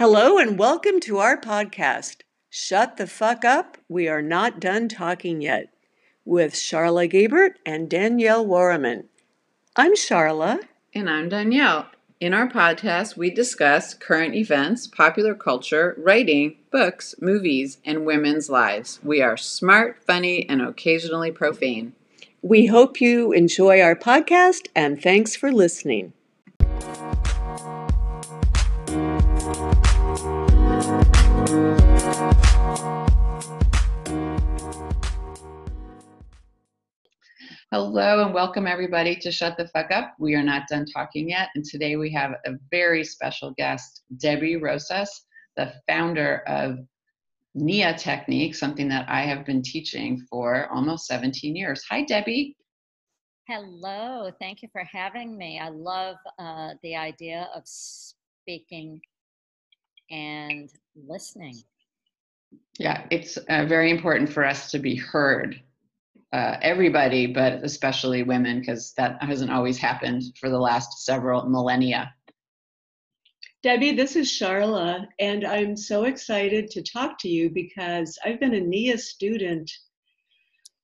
Hello and welcome to our podcast, Shut the Fuck Up, We Are Not Done Talking Yet, with Charla Gebert and Danielle Warriman. I'm Charla. And I'm Danielle. In our podcast, we discuss current events, popular culture, writing, books, movies, and women's lives. We are smart, funny, and occasionally profane. We hope you enjoy our podcast and thanks for listening. Hello and welcome everybody to Shut the Fuck Up. We are not done talking yet, and today we have a very special guest, Debbie Rosas, the founder of NIA Technique, something that I have been teaching for almost 17 years. Hi, Debbie. Hello, thank you for having me. I love uh, the idea of speaking and listening. Yeah, it's uh, very important for us to be heard uh, everybody, but especially women, because that hasn't always happened for the last several millennia. Debbie, this is Charla, and I'm so excited to talk to you because I've been a NIA student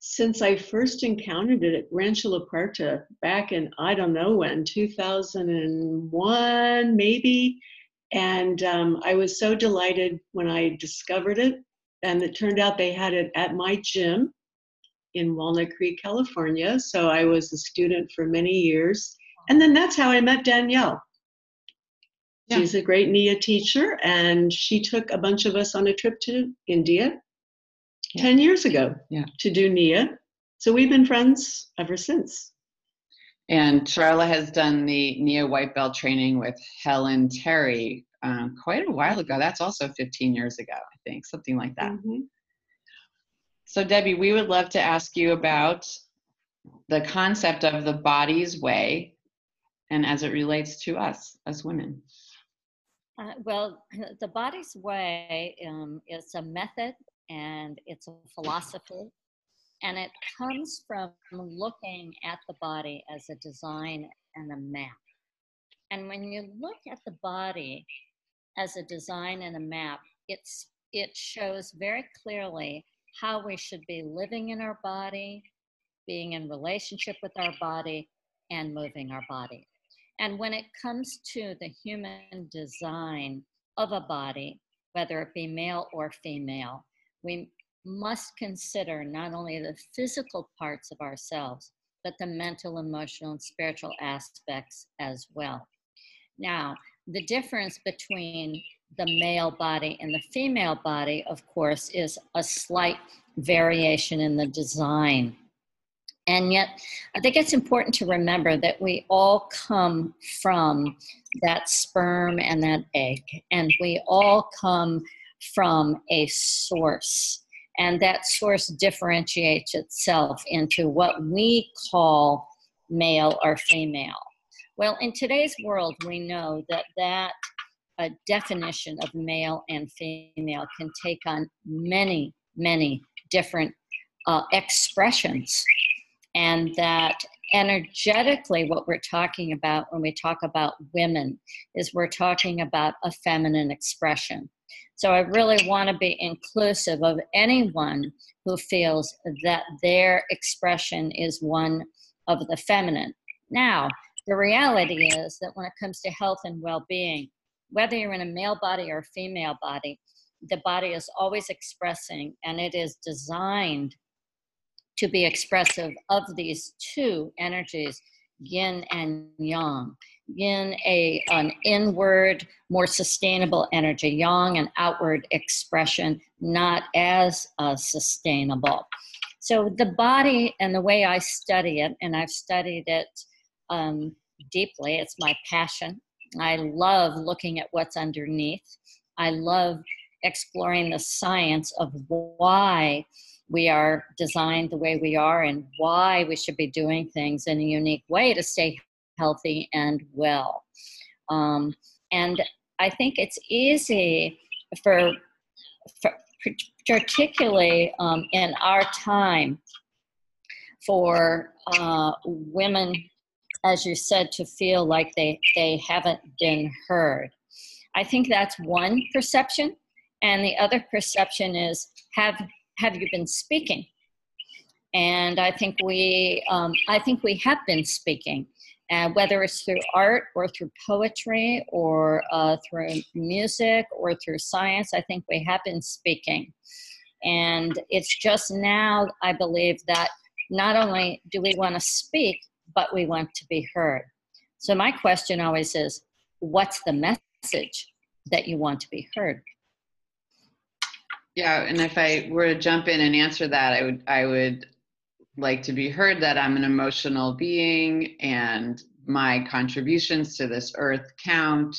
since I first encountered it at Rancho La Puerta back in, I don't know when, 2001 maybe. And um, I was so delighted when I discovered it. And it turned out they had it at my gym in Walnut Creek, California. So I was a student for many years. And then that's how I met Danielle. Yeah. She's a great NIA teacher, and she took a bunch of us on a trip to India yeah. 10 years ago yeah. to do NIA. So we've been friends ever since. And Charla has done the NIA White Belt training with Helen Terry um, quite a while ago. That's also 15 years ago, I think, something like that. Mm-hmm. So, Debbie, we would love to ask you about the concept of the body's way and as it relates to us as women. Uh, well, the body's way um, is a method and it's a philosophy, and it comes from looking at the body as a design and a map. And when you look at the body as a design and a map, it's it shows very clearly how we should be living in our body, being in relationship with our body, and moving our body. And when it comes to the human design of a body, whether it be male or female, we must consider not only the physical parts of ourselves, but the mental, emotional, and spiritual aspects as well. Now, the difference between the male body and the female body, of course, is a slight variation in the design. And yet, I think it's important to remember that we all come from that sperm and that egg, and we all come from a source. And that source differentiates itself into what we call male or female. Well, in today's world, we know that that a definition of male and female can take on many, many different uh, expressions. And that energetically, what we're talking about when we talk about women is we're talking about a feminine expression. So I really want to be inclusive of anyone who feels that their expression is one of the feminine. Now, the reality is that when it comes to health and well being, whether you're in a male body or a female body, the body is always expressing and it is designed to be expressive of these two energies, yin and yang. Yin, a, an inward, more sustainable energy, yang, an outward expression, not as uh, sustainable. So the body and the way I study it, and I've studied it um, deeply, it's my passion. I love looking at what's underneath. I love exploring the science of why we are designed the way we are and why we should be doing things in a unique way to stay healthy and well. Um, and I think it's easy for, for particularly um, in our time, for uh, women, as you said, to feel like they, they haven't been heard. I think that's one perception. And the other perception is have, have you been speaking? And I think we, um, I think we have been speaking, uh, whether it's through art or through poetry or uh, through music or through science. I think we have been speaking, and it's just now I believe that not only do we want to speak, but we want to be heard. So my question always is, what's the message that you want to be heard? Yeah, and if I were to jump in and answer that, I would I would like to be heard that I'm an emotional being and my contributions to this earth count.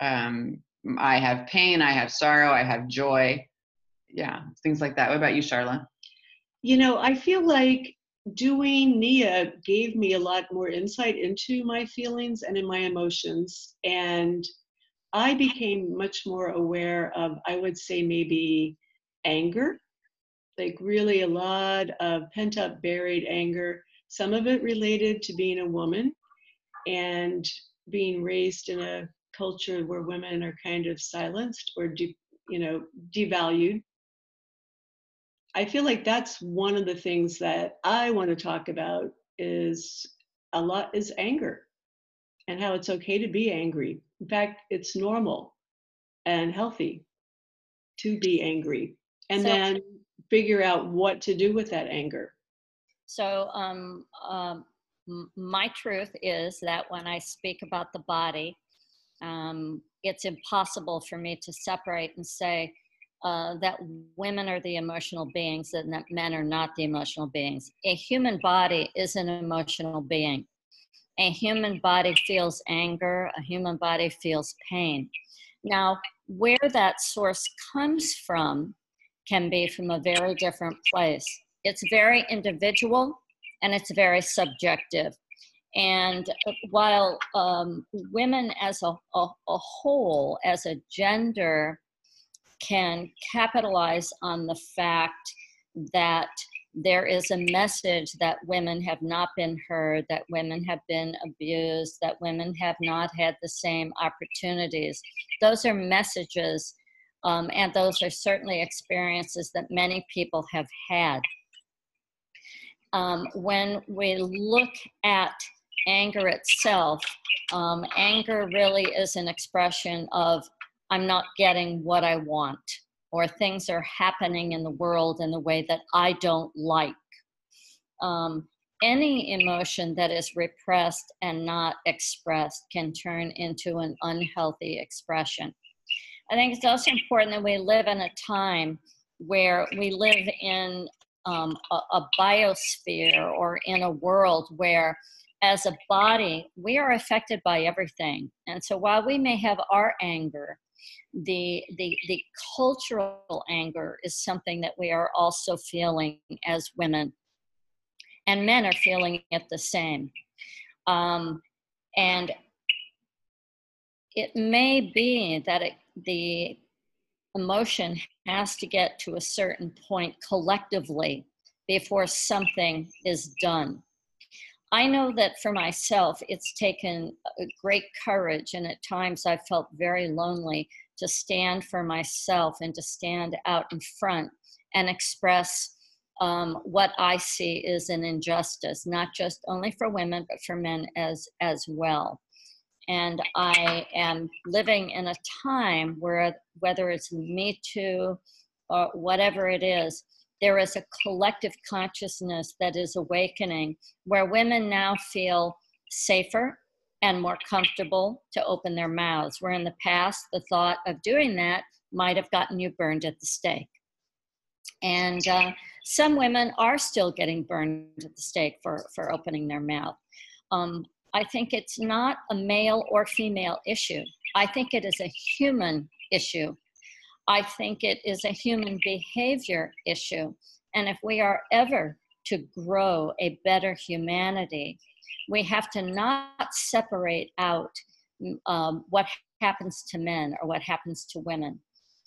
Um, I have pain, I have sorrow, I have joy. Yeah, things like that. What about you, Charla? You know, I feel like doing Nia gave me a lot more insight into my feelings and in my emotions. And I became much more aware of, I would say, maybe anger, like really a lot of pent up, buried anger. Some of it related to being a woman and being raised in a culture where women are kind of silenced or, de- you know, devalued I feel like that's one of the things that I want to talk about is a lot is anger and how it's okay to be angry. In fact, it's normal and healthy to be angry and so, then figure out what to do with that anger. So, um, um, my truth is that when I speak about the body, um, it's impossible for me to separate and say, uh, that women are the emotional beings and that men are not the emotional beings. A human body is an emotional being. A human body feels anger, a human body feels pain. Now, where that source comes from can be from a very different place. It's very individual and it's very subjective. And while um, women as a, a, a whole, as a gender, can capitalize on the fact that there is a message that women have not been heard, that women have been abused, that women have not had the same opportunities. Those are messages, um, and those are certainly experiences that many people have had. Um, when we look at anger itself, um, anger really is an expression of I'm not getting what I want, or things are happening in the world in the way that I don't like. Um, any emotion that is repressed and not expressed can turn into an unhealthy expression. I think it's also important that we live in a time where we live in um, a, a biosphere or in a world where as a body, we are affected by everything. And so while we may have our anger, the, the, the cultural anger is something that we are also feeling as women. And men are feeling it the same. Um, and it may be that it, the emotion has to get to a certain point collectively before something is done. I know that for myself, it's taken great courage, and at times I felt very lonely to stand for myself and to stand out in front and express um, what I see is an injustice, not just only for women, but for men as, as well. And I am living in a time where, whether it's Me Too or whatever it is, there is a collective consciousness that is awakening where women now feel safer and more comfortable to open their mouths. Where in the past, the thought of doing that might have gotten you burned at the stake. And uh, some women are still getting burned at the stake for, for opening their mouth. Um, I think it's not a male or female issue. I think it is a human issue I think it is a human behavior issue. And if we are ever to grow a better humanity, we have to not separate out um, what happens to men or what happens to women.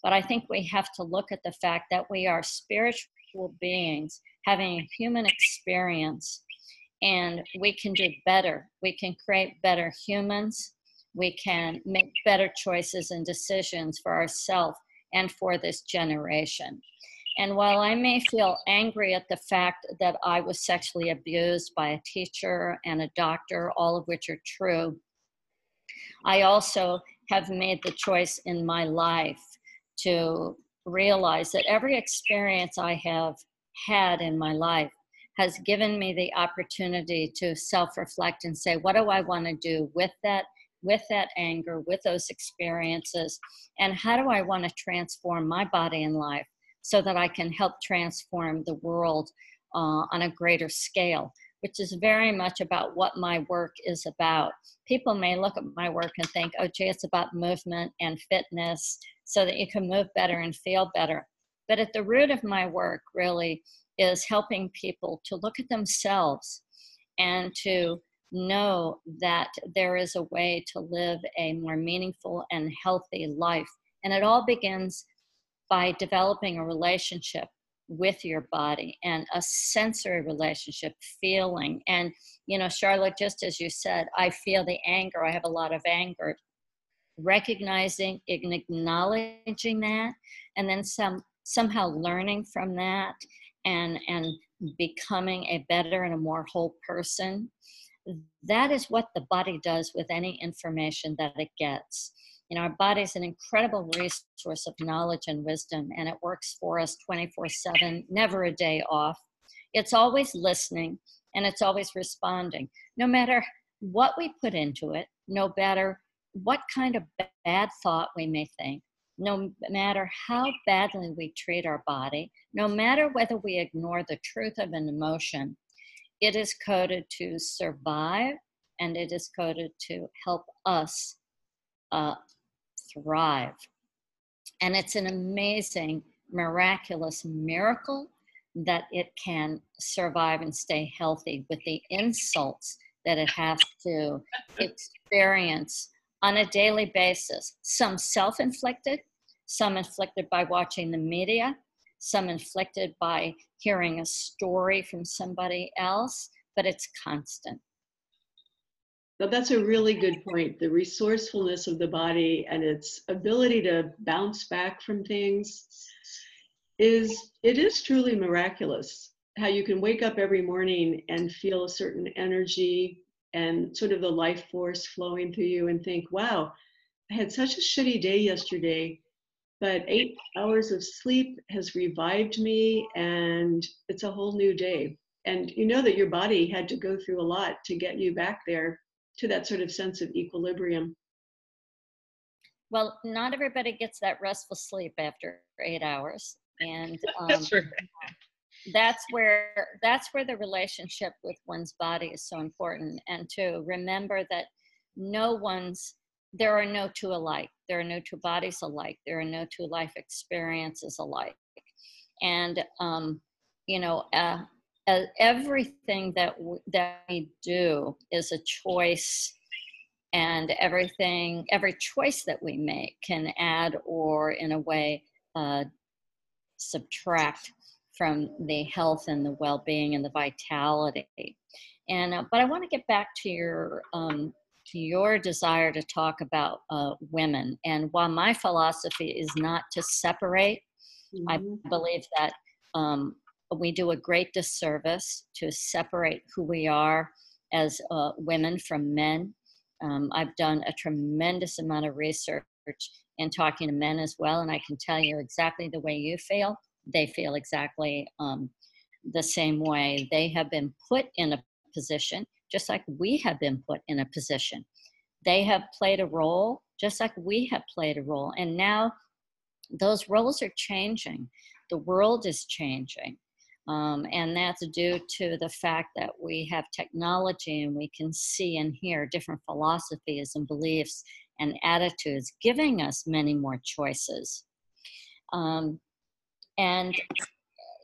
But I think we have to look at the fact that we are spiritual beings having a human experience and we can do better. We can create better humans. we can make better choices and decisions for ourselves and for this generation. And while I may feel angry at the fact that I was sexually abused by a teacher and a doctor, all of which are true, I also have made the choice in my life to realize that every experience I have had in my life has given me the opportunity to self reflect and say, what do I want to do with that? With that anger, with those experiences, and how do I want to transform my body and life so that I can help transform the world uh, on a greater scale, which is very much about what my work is about. People may look at my work and think, oh, gee, it's about movement and fitness so that you can move better and feel better. But at the root of my work, really, is helping people to look at themselves and to know that there is a way to live a more meaningful and healthy life. And it all begins by developing a relationship with your body and a sensory relationship, feeling. And, you know, Charla, just as you said, I feel the anger, I have a lot of anger. Recognizing and acknowledging that, and then some somehow learning from that and and becoming a better and a more whole person that is what the body does with any information that it gets. You know our body is an incredible resource of knowledge and wisdom and it works for us 24 7 never a day off. It's always listening and it's always responding. No matter what we put into it no matter what kind of bad thought we may think no matter how badly we treat our body, no matter whether we ignore the truth of an emotion, it is coded to survive and it is coded to help us uh, thrive. And it's an amazing, miraculous miracle that it can survive and stay healthy with the insults that it has to experience on a daily basis, some self inflicted, some inflicted by watching the media, some inflicted by hearing a story from somebody else, but it's constant. But that's a really good point. The resourcefulness of the body and its ability to bounce back from things is it is truly miraculous how you can wake up every morning and feel a certain energy and sort of the life force flowing through you and think, wow, I had such a shitty day yesterday, but eight hours of sleep has revived me and it's a whole new day. And you know that your body had to go through a lot to get you back there to that sort of sense of equilibrium. Well, not everybody gets that restful sleep after eight hours. And um, that's right that's where that's where the relationship with one's body is so important and to remember that no one's there are no two alike. There are no two bodies alike. There are no two life experiences alike. And um, you know uh, uh, everything that w- that we do is a choice. And everything every choice that we make can add or in a way uh, subtract from the health and the well-being and the vitality. And uh, but I want to get back to your um, to your desire to talk about uh, women. And while my philosophy is not to separate, mm-hmm. I believe that um, we do a great disservice to separate who we are as uh, women from men. Um, I've done a tremendous amount of research and talking to men as well, and I can tell you exactly the way you feel they feel exactly um, the same way. They have been put in a position, just like we have been put in a position. They have played a role, just like we have played a role. And now those roles are changing. The world is changing. Um, and that's due to the fact that we have technology and we can see and hear different philosophies and beliefs and attitudes, giving us many more choices. Um, and,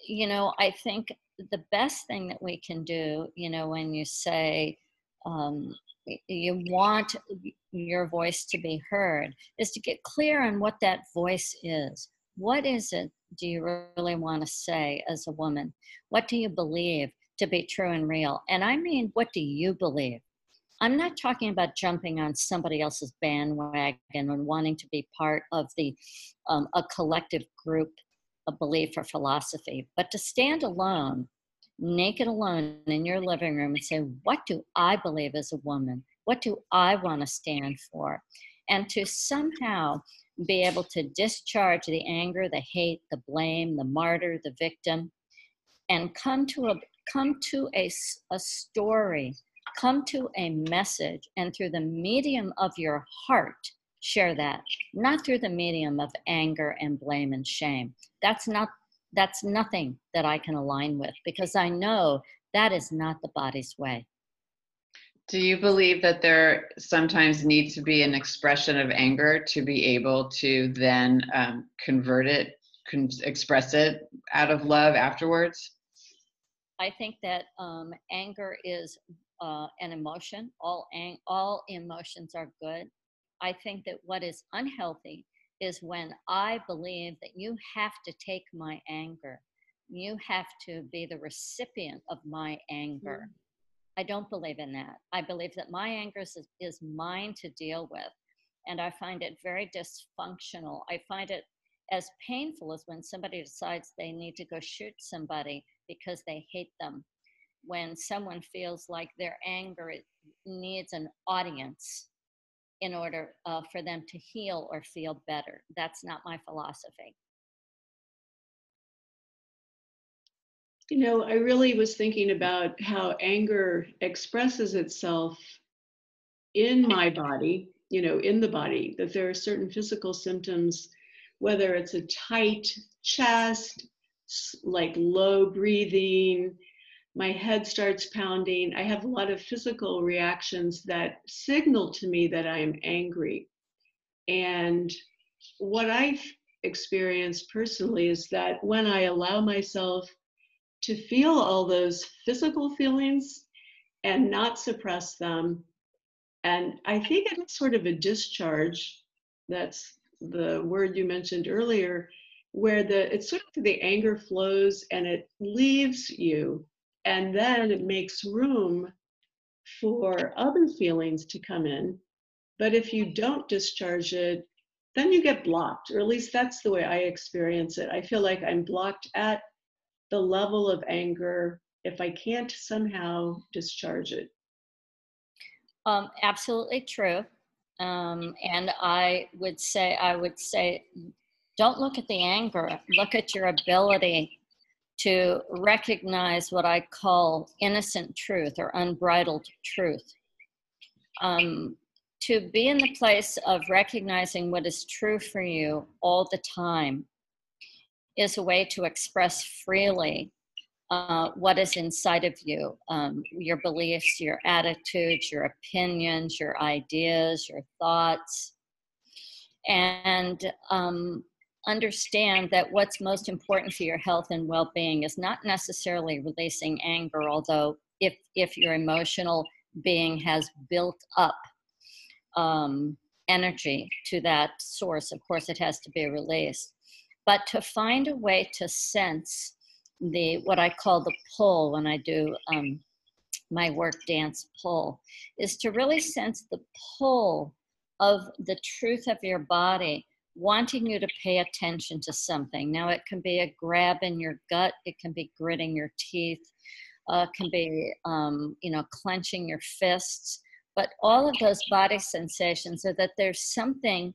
you know, I think the best thing that we can do, you know, when you say um, you want your voice to be heard, is to get clear on what that voice is. What is it do you really want to say as a woman? What do you believe to be true and real? And I mean, what do you believe? I'm not talking about jumping on somebody else's bandwagon and wanting to be part of the um, a collective group, a belief or philosophy, but to stand alone, naked alone in your living room and say, "What do I believe as a woman? What do I want to stand for?" And to somehow be able to discharge the anger, the hate, the blame, the martyr, the victim, and come to a come to a, a story, come to a message, and through the medium of your heart, share that. Not through the medium of anger and blame and shame. That's not that's nothing that I can align with because I know that is not the body's way. Do you believe that there sometimes needs to be an expression of anger to be able to then um, convert it, con- express it out of love afterwards? I think that um, anger is uh, an emotion. All ang- all emotions are good. I think that what is unhealthy is when I believe that you have to take my anger. You have to be the recipient of my anger. Mm-hmm I don't believe in that. I believe that my anger is, is mine to deal with. And I find it very dysfunctional. I find it as painful as when somebody decides they need to go shoot somebody because they hate them. When someone feels like their anger needs an audience in order uh, for them to heal or feel better. That's not my philosophy. You know, I really was thinking about how anger expresses itself in my body, you know, in the body, that there are certain physical symptoms, whether it's a tight chest, like low breathing, my head starts pounding. I have a lot of physical reactions that signal to me that I am angry. And what I've experienced personally is that when I allow myself to feel all those physical feelings and not suppress them. And I think it's sort of a discharge. That's the word you mentioned earlier, where the it's sort of the anger flows and it leaves you, and then it makes room for other feelings to come in. But if you don't discharge it, then you get blocked, or at least that's the way I experience it. I feel like I'm blocked at the level of anger if I can't somehow discharge it? Um, absolutely true. Um, and I would say, I would say, don't look at the anger, look at your ability to recognize what I call innocent truth or unbridled truth. Um, to be in the place of recognizing what is true for you all the time is a way to express freely uh, what is inside of you um, your beliefs, your attitudes, your opinions, your ideas, your thoughts. And um, understand that what's most important for your health and well being is not necessarily releasing anger, although, if, if your emotional being has built up um, energy to that source, of course, it has to be released. But to find a way to sense the what I call the pull when I do um, my work dance pull is to really sense the pull of the truth of your body wanting you to pay attention to something. Now, it can be a grab in your gut, it can be gritting your teeth, uh, can be, um, you know, clenching your fists. But all of those body sensations are that there's something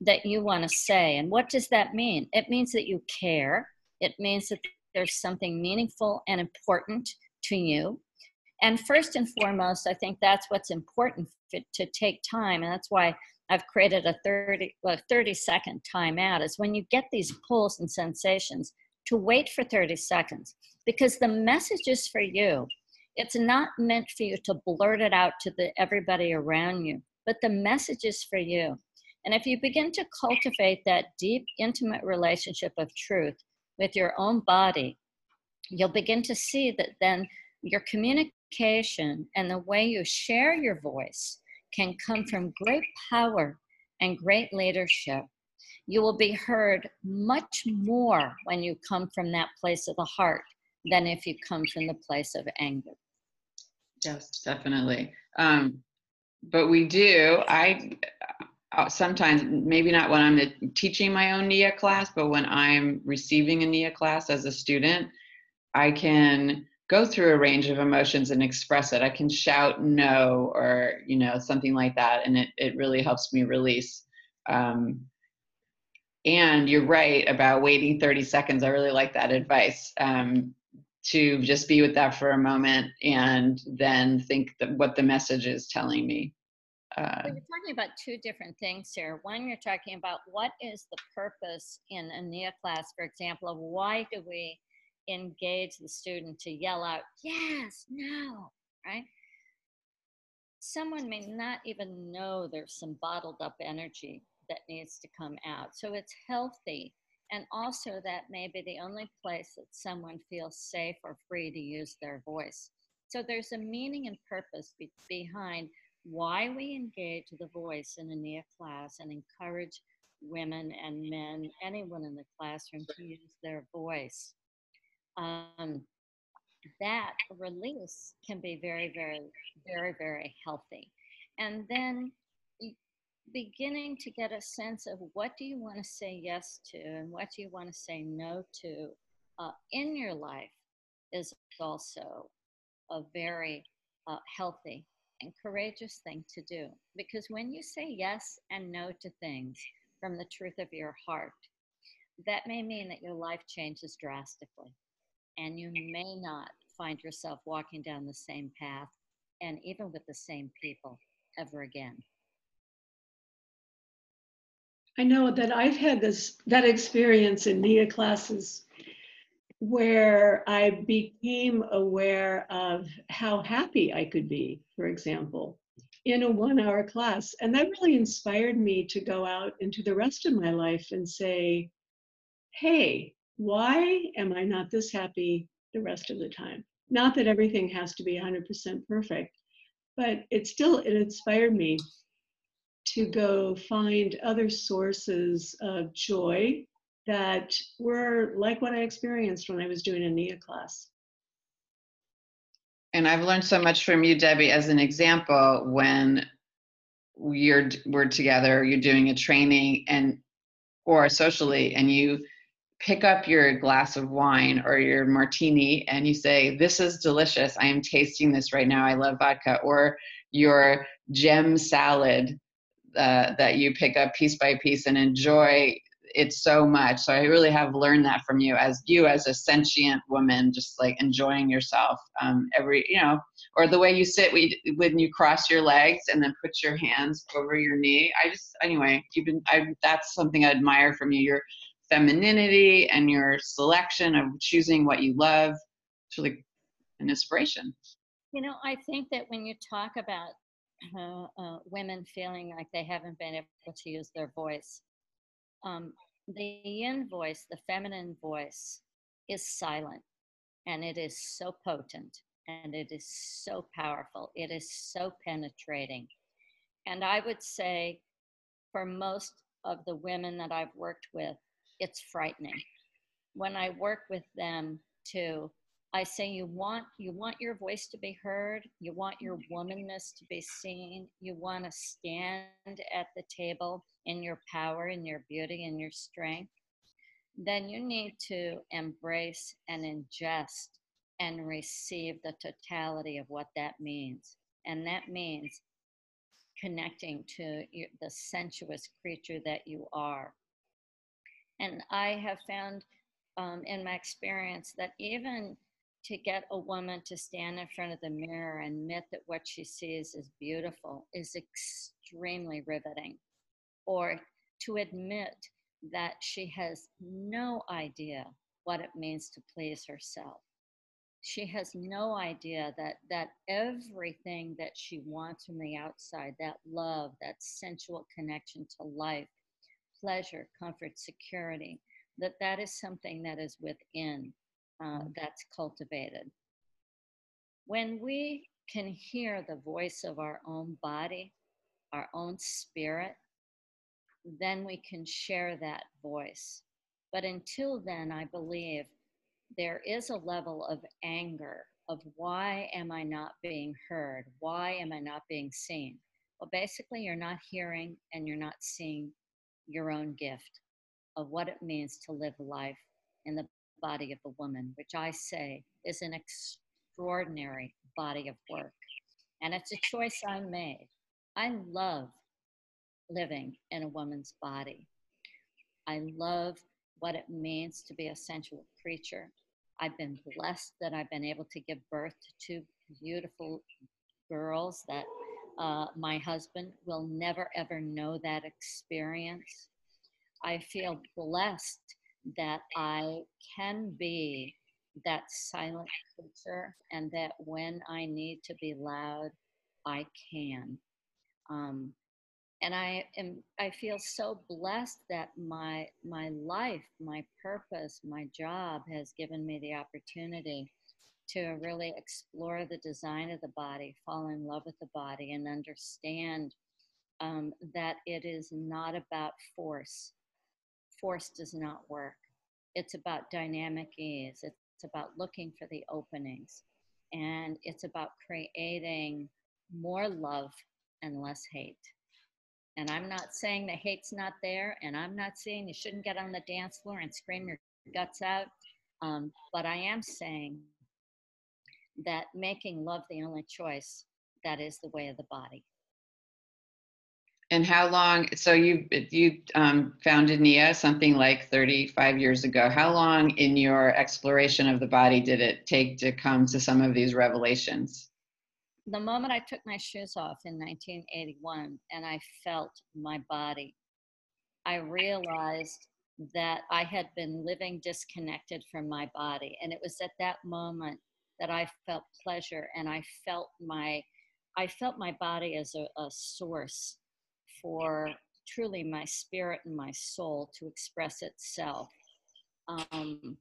that you want to say. And what does that mean? It means that you care. It means that there's something meaningful and important to you. And first and foremost, I think that's what's important to take time. And that's why I've created a 30, well, 30 second timeout is when you get these pulls and sensations to wait for 30 seconds because the message is for you. It's not meant for you to blurt it out to the, everybody around you, but the message is for you. And if you begin to cultivate that deep, intimate relationship of truth with your own body, you'll begin to see that then your communication and the way you share your voice can come from great power and great leadership. You will be heard much more when you come from that place of the heart than if you come from the place of anger. Yes, definitely. Um, but we do. I uh, sometimes, maybe not when I'm teaching my own NIA class, but when I'm receiving a NIA class as a student, I can go through a range of emotions and express it. I can shout no or you know something like that, and it it really helps me release. Um, and you're right about waiting 30 seconds. I really like that advice. Um, to just be with that for a moment and then think what the message is telling me. Uh, you're talking about two different things here. One, you're talking about what is the purpose in a NIA class, for example, of why do we engage the student to yell out, yes, no, right? Someone may not even know there's some bottled up energy that needs to come out. So it's healthy. And also, that may be the only place that someone feels safe or free to use their voice. So there's a meaning and purpose be- behind why we engage the voice in a NIA class and encourage women and men, anyone in the classroom, to use their voice. Um, that release can be very, very, very, very healthy. And then beginning to get a sense of what do you want to say yes to and what do you want to say no to uh, in your life is also a very uh, healthy and courageous thing to do. Because when you say yes and no to things from the truth of your heart, that may mean that your life changes drastically. And you may not find yourself walking down the same path and even with the same people ever again. I know that I've had this that experience in NIA classes where I became aware of how happy I could be, for example, in a one hour class. And that really inspired me to go out into the rest of my life and say, hey, why am I not this happy the rest of the time? Not that everything has to be 100% perfect, but it still it inspired me to go find other sources of joy that were like what I experienced when I was doing a NIA class. And I've learned so much from you, Debbie, as an example, when you're we're together, you're doing a training and or socially, and you pick up your glass of wine or your martini and you say, This is delicious. I am tasting this right now. I love vodka. Or your gem salad uh, that you pick up piece by piece and enjoy it so much. So I really have learned that from you as you as a sentient woman, just like enjoying yourself um, every, you know, or the way you sit when you cross your legs and then put your hands over your knee. I just, anyway, you've been, I, that's something I admire from you, your femininity and your selection of choosing what you love. It's really an inspiration. You know, I think that when you talk about uh, uh, women feeling like they haven't been able to use their voice, um, the yin voice, the feminine voice, is silent and it is so potent and it is so powerful. It is so penetrating. And I would say for most of the women that I've worked with, it's frightening. When I work with them too, I say you want you want your voice to be heard, you want your womanness to be seen, you want to stand at the table in your power, in your beauty, in your strength, then you need to embrace and ingest and receive the totality of what that means. And that means connecting to the sensuous creature that you are. And I have found um, in my experience that even to get a woman to stand in front of the mirror and admit that what she sees is beautiful is extremely riveting. Or to admit that she has no idea what it means to please herself. She has no idea that, that everything that she wants from the outside, that love, that sensual connection to life, pleasure, comfort, security, that that is something that is within uh, that's cultivated. When we can hear the voice of our own body, our own spirit, then we can share that voice. But until then, I believe there is a level of anger of why am I not being heard? Why am I not being seen? Well, basically, you're not hearing and you're not seeing your own gift of what it means to live life in the body of a woman, which I say is an extraordinary body of work. And it's a choice I made. I love living in a woman's body. I love what it means to be a sensual creature. I've been blessed that I've been able to give birth to two beautiful girls that uh, my husband will never ever know that experience. I feel blessed that I can be that silent creature and that when I need to be loud, I can. Um, and I am I feel so blessed that my my life, my purpose, my job has given me the opportunity to really explore the design of the body, fall in love with the body, and understand um, that it is not about force. Force does not work. It's about dynamic ease. It's about looking for the openings. And it's about creating more love and less hate. And I'm not saying the hate's not there, and I'm not saying you shouldn't get on the dance floor and scream your guts out. Um, but I am saying that making love the only choice, that is the way of the body. And how long? So you you um, founded NIA something like 35 years ago. How long in your exploration of the body did it take to come to some of these revelations? The moment I took my shoes off in 1981 and I felt my body, I realized that I had been living disconnected from my body. And it was at that moment that I felt pleasure and I felt my I felt my body as a, a source for truly my spirit and my soul to express itself. Um,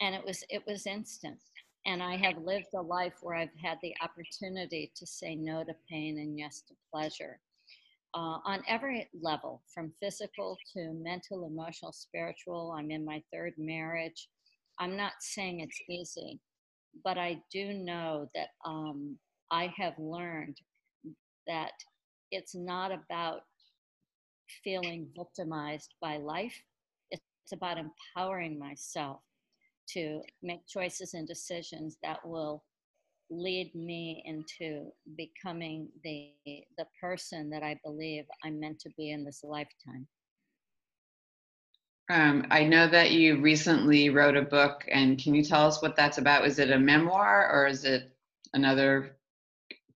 and it was it was instant. And I have lived a life where I've had the opportunity to say no to pain and yes to pleasure. Uh, on every level, from physical to mental, emotional, spiritual. I'm in my third marriage. I'm not saying it's easy, but I do know that um, I have learned that it's not about feeling victimized by life. It's about empowering myself to make choices and decisions that will lead me into becoming the the person that I believe I'm meant to be in this lifetime. Um, I know that you recently wrote a book, and can you tell us what that's about? Is it a memoir or is it another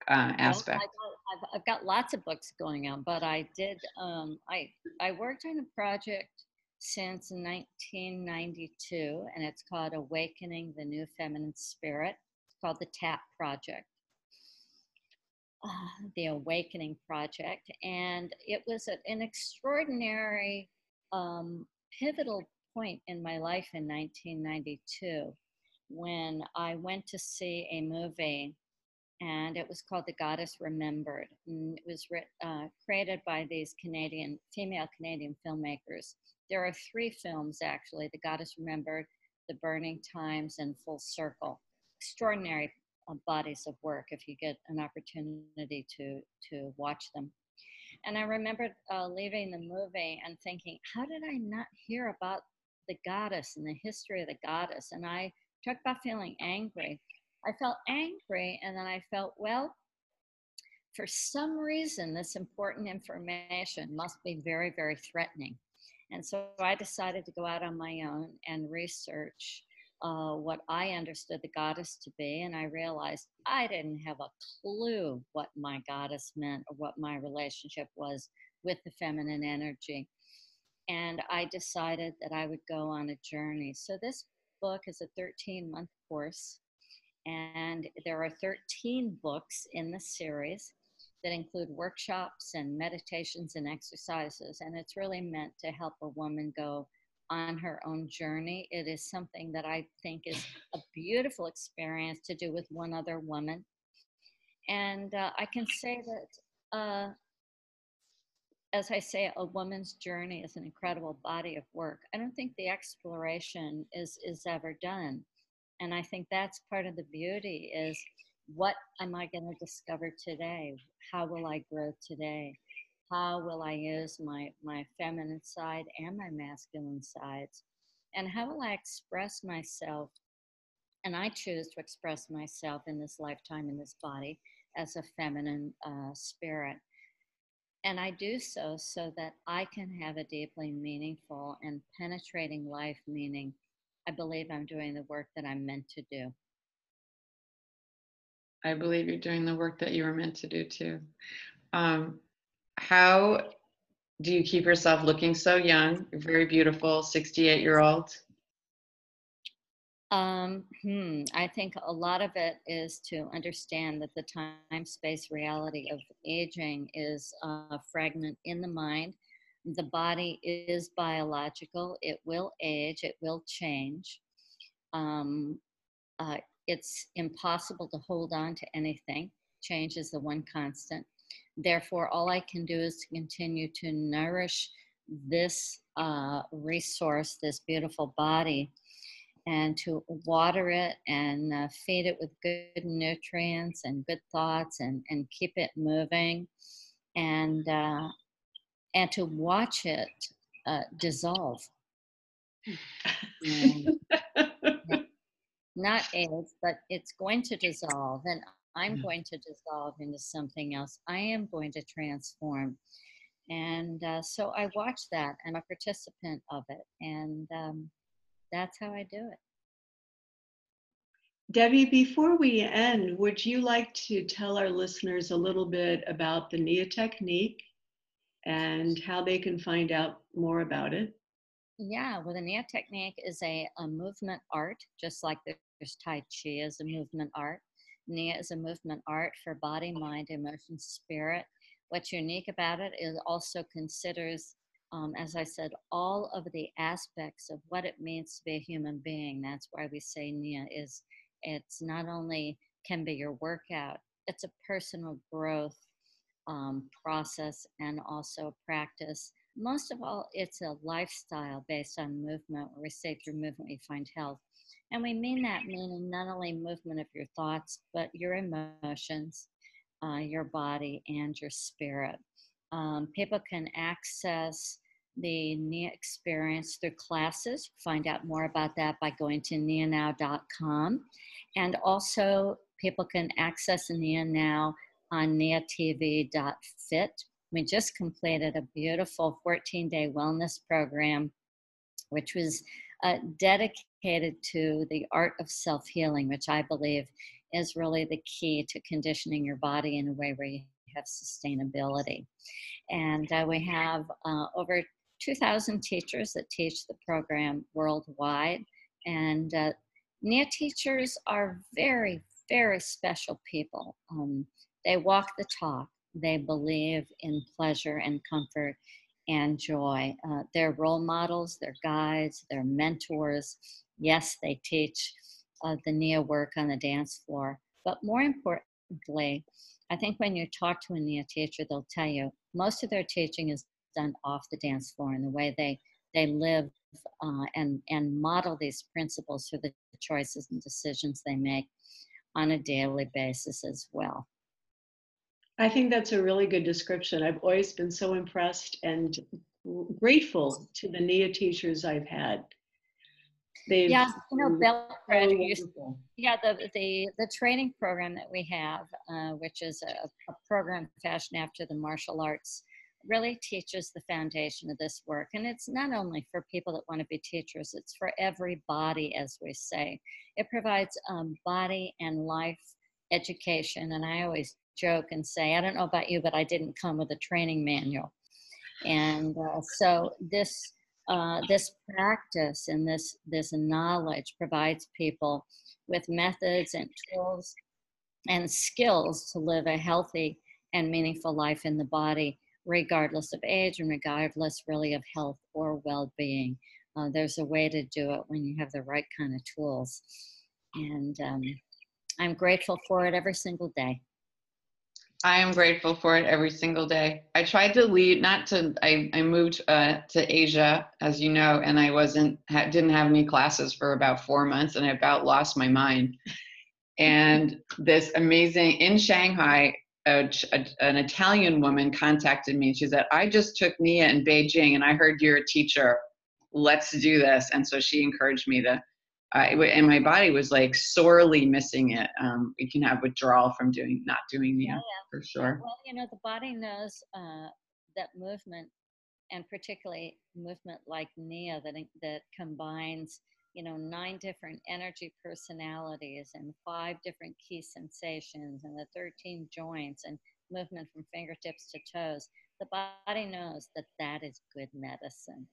uh, aspect? Well, I've, I've, got lots of books going on, but I did. Um, I I worked on a project since 1992, and it's called Awakening the New Feminine Spirit. It's called the TAP Project. Uh, the Awakening Project, and it was an extraordinary um, pivotal point in my life in 1992 when I went to see a movie and it was called The Goddess Remembered. And it was uh, created by these Canadian, female Canadian filmmakers. There are three films actually The Goddess Remembered, The Burning Times, and Full Circle. Extraordinary uh, bodies of work if you get an opportunity to, to watch them. And I remember uh, leaving the movie and thinking, how did I not hear about the goddess and the history of the goddess? And I talked about feeling angry. I felt angry, and then I felt, well, for some reason, this important information must be very, very threatening. And so I decided to go out on my own and research uh, what I understood the goddess to be, and I realized I didn't have a clue what my goddess meant or what my relationship was with the feminine energy. And I decided that I would go on a journey. So this book is a 13 month course, and there are 13 books in the series that include workshops and meditations and exercises. And it's really meant to help a woman go on her own journey. It is something that I think is a beautiful experience to do with one other woman. And uh, I can say that, uh, as I say, a woman's journey is an incredible body of work. I don't think the exploration is, is ever done. And I think that's part of the beauty is what am I going to discover today? How will I grow today? How will I use my, my feminine side and my masculine sides? And how will I express myself? And I choose to express myself in this lifetime, in this body, as a feminine uh, spirit. And I do so so that I can have a deeply meaningful and penetrating life, meaning I believe I'm doing the work that I'm meant to do. I believe you're doing the work that you were meant to do too. Um, how do you keep yourself looking so young? You're very beautiful, 68 year old. Um, hmm, I think a lot of it is to understand that the time space reality of aging is a fragment in the mind. The body is biological, it will age, it will change. Um, uh, it's impossible to hold on to anything. Change is the one constant. Therefore, all I can do is to continue to nourish this uh, resource, this beautiful body, and to water it and uh, feed it with good nutrients and good thoughts and, and keep it moving. And uh, and to watch it uh, dissolve. Not age but it's going to dissolve. And i'm going to dissolve into something else i am going to transform and uh, so i watch that i'm a participant of it and um, that's how I do it. Debbie, before we end, would you like to tell our listeners a little bit about the NIA technique and how they can find out more about it? Yeah, well, the NIA technique is a, a movement art, just like there's Tai Chi is a movement art. NIA is a movement art for body, mind, emotion, spirit. What's unique about it is also considers um, as I said, all of the aspects of what it means to be a human being. That's why we say NIA is it's not only can be your workout, it's a personal growth um, process and also practice. Most of all, it's a lifestyle based on movement, where we say through movement we find health. And we mean that meaning not only movement of your thoughts, but your emotions, uh, your body, and your spirit. Um, people can access the NIA experience through classes. Find out more about that by going to nianow.com. And also, people can access NIA Now on niatv.fit. We just completed a beautiful 14 day wellness program, which was uh, dedicated to the art of self healing, which I believe is really the key to conditioning your body in a way where you have sustainability. And uh, we have uh, over 2,000 teachers that teach the program worldwide. And uh, NIA teachers are very, very special people. Um, they walk the talk, they believe in pleasure and comfort and joy. Uh, they're role models, they're guides, they're mentors. Yes, they teach uh, the NIA work on the dance floor, but more importantly, I think when you talk to a NIA teacher, they'll tell you most of their teaching is done off the dance floor and the way they they live uh, and and model these principles through the choices and decisions they make on a daily basis as well. I think that's a really good description. I've always been so impressed and grateful to the NIA teachers I've had. They've yeah, you know, Belgrade, yeah, the, the, the training program that we have, uh, which is a, a program fashioned after the martial arts, really teaches the foundation of this work. And it's not only for people that want to be teachers, it's for everybody, as we say. It provides um, body and life education. And I always joke and say, I don't know about you, but I didn't come with a training manual. And uh, so this uh, this practice and this this knowledge provides people with methods and tools and skills to live a healthy and meaningful life in the body regardless of age and regardless really of health or well-being. Uh, there's a way to do it when you have the right kind of tools. And um, i'm grateful for it every single day I am grateful for it every single day. I tried to leave, not to. I, I moved uh, to Asia, as you know, and I wasn't ha, didn't have any classes for about four months, and I about lost my mind. and this amazing in Shanghai, a, a, an Italian woman contacted me. She said, "I just took Nia in Beijing, and I heard you're a teacher. Let's do this." And so she encouraged me to. Uh, and my body was like sorely missing it. Um, you can have withdrawal from doing not doing Nia yeah, for sure. Well, you know, the body knows uh, that movement, and particularly movement like Nia that that combines you know, nine different energy personalities and five different key sensations and the 13 joints and movement from fingertips to toes, the body knows that that is good medicine.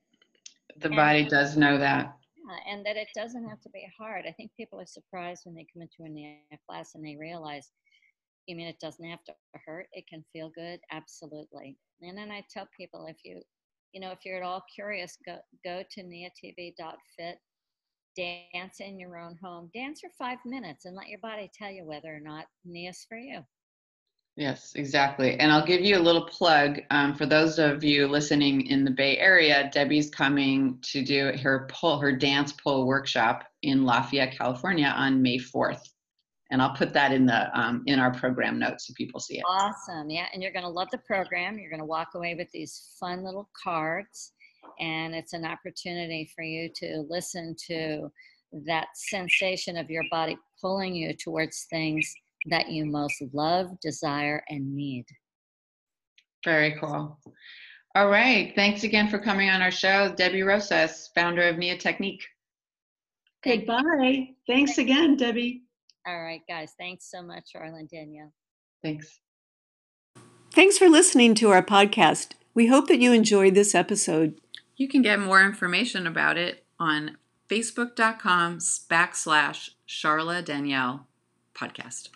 The and, body does know that. Yeah, and that it doesn't have to be hard. I think people are surprised when they come into a class and they realize, you mean it doesn't have to hurt? It can feel good? Absolutely. And then I tell people if you, you know, if you're at all curious, go, go to niatv.fit dance in your own home. Dance for five minutes and let your body tell you whether or not NIA's for you. Yes, exactly. And I'll give you a little plug um, for those of you listening in the Bay Area. Debbie's coming to do her pull, her dance pull workshop in Lafayette, California, on May fourth, and I'll put that in the um, in our program notes so people see it. Awesome, yeah. And you're going to love the program. You're going to walk away with these fun little cards and it's an opportunity for you to listen to that sensation of your body pulling you towards things that you most love, desire, and need. Very cool. All right. Thanks again for coming on our show, Debbie Rosas, founder of Nia Technique. Goodbye. Thanks again, Debbie. All right, guys. Thanks so much, Arlen Danielle. Thanks. Thanks for listening to our podcast. We hope that you enjoyed this episode. You can get more information about it on facebook.com backslash Charla Danielle podcast.